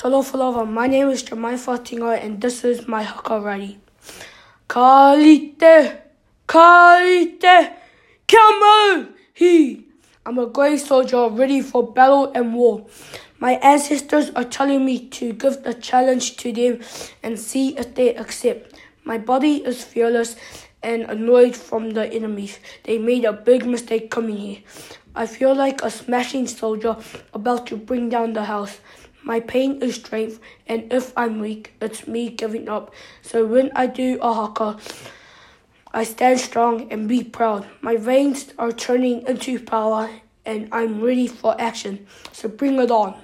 Talofa my name is Jeremiah Fa'atiga and this is my haka ready. Kalite, Kalite, Kamo, he. I'm a great soldier ready for battle and war. My ancestors are telling me to give the challenge to them and see if they accept. My body is fearless and annoyed from the enemies. They made a big mistake coming here. I feel like a smashing soldier about to bring down the house. My pain is strength, and if I'm weak, it's me giving up. So when I do a haka, I stand strong and be proud. My veins are turning into power, and I'm ready for action. So bring it on.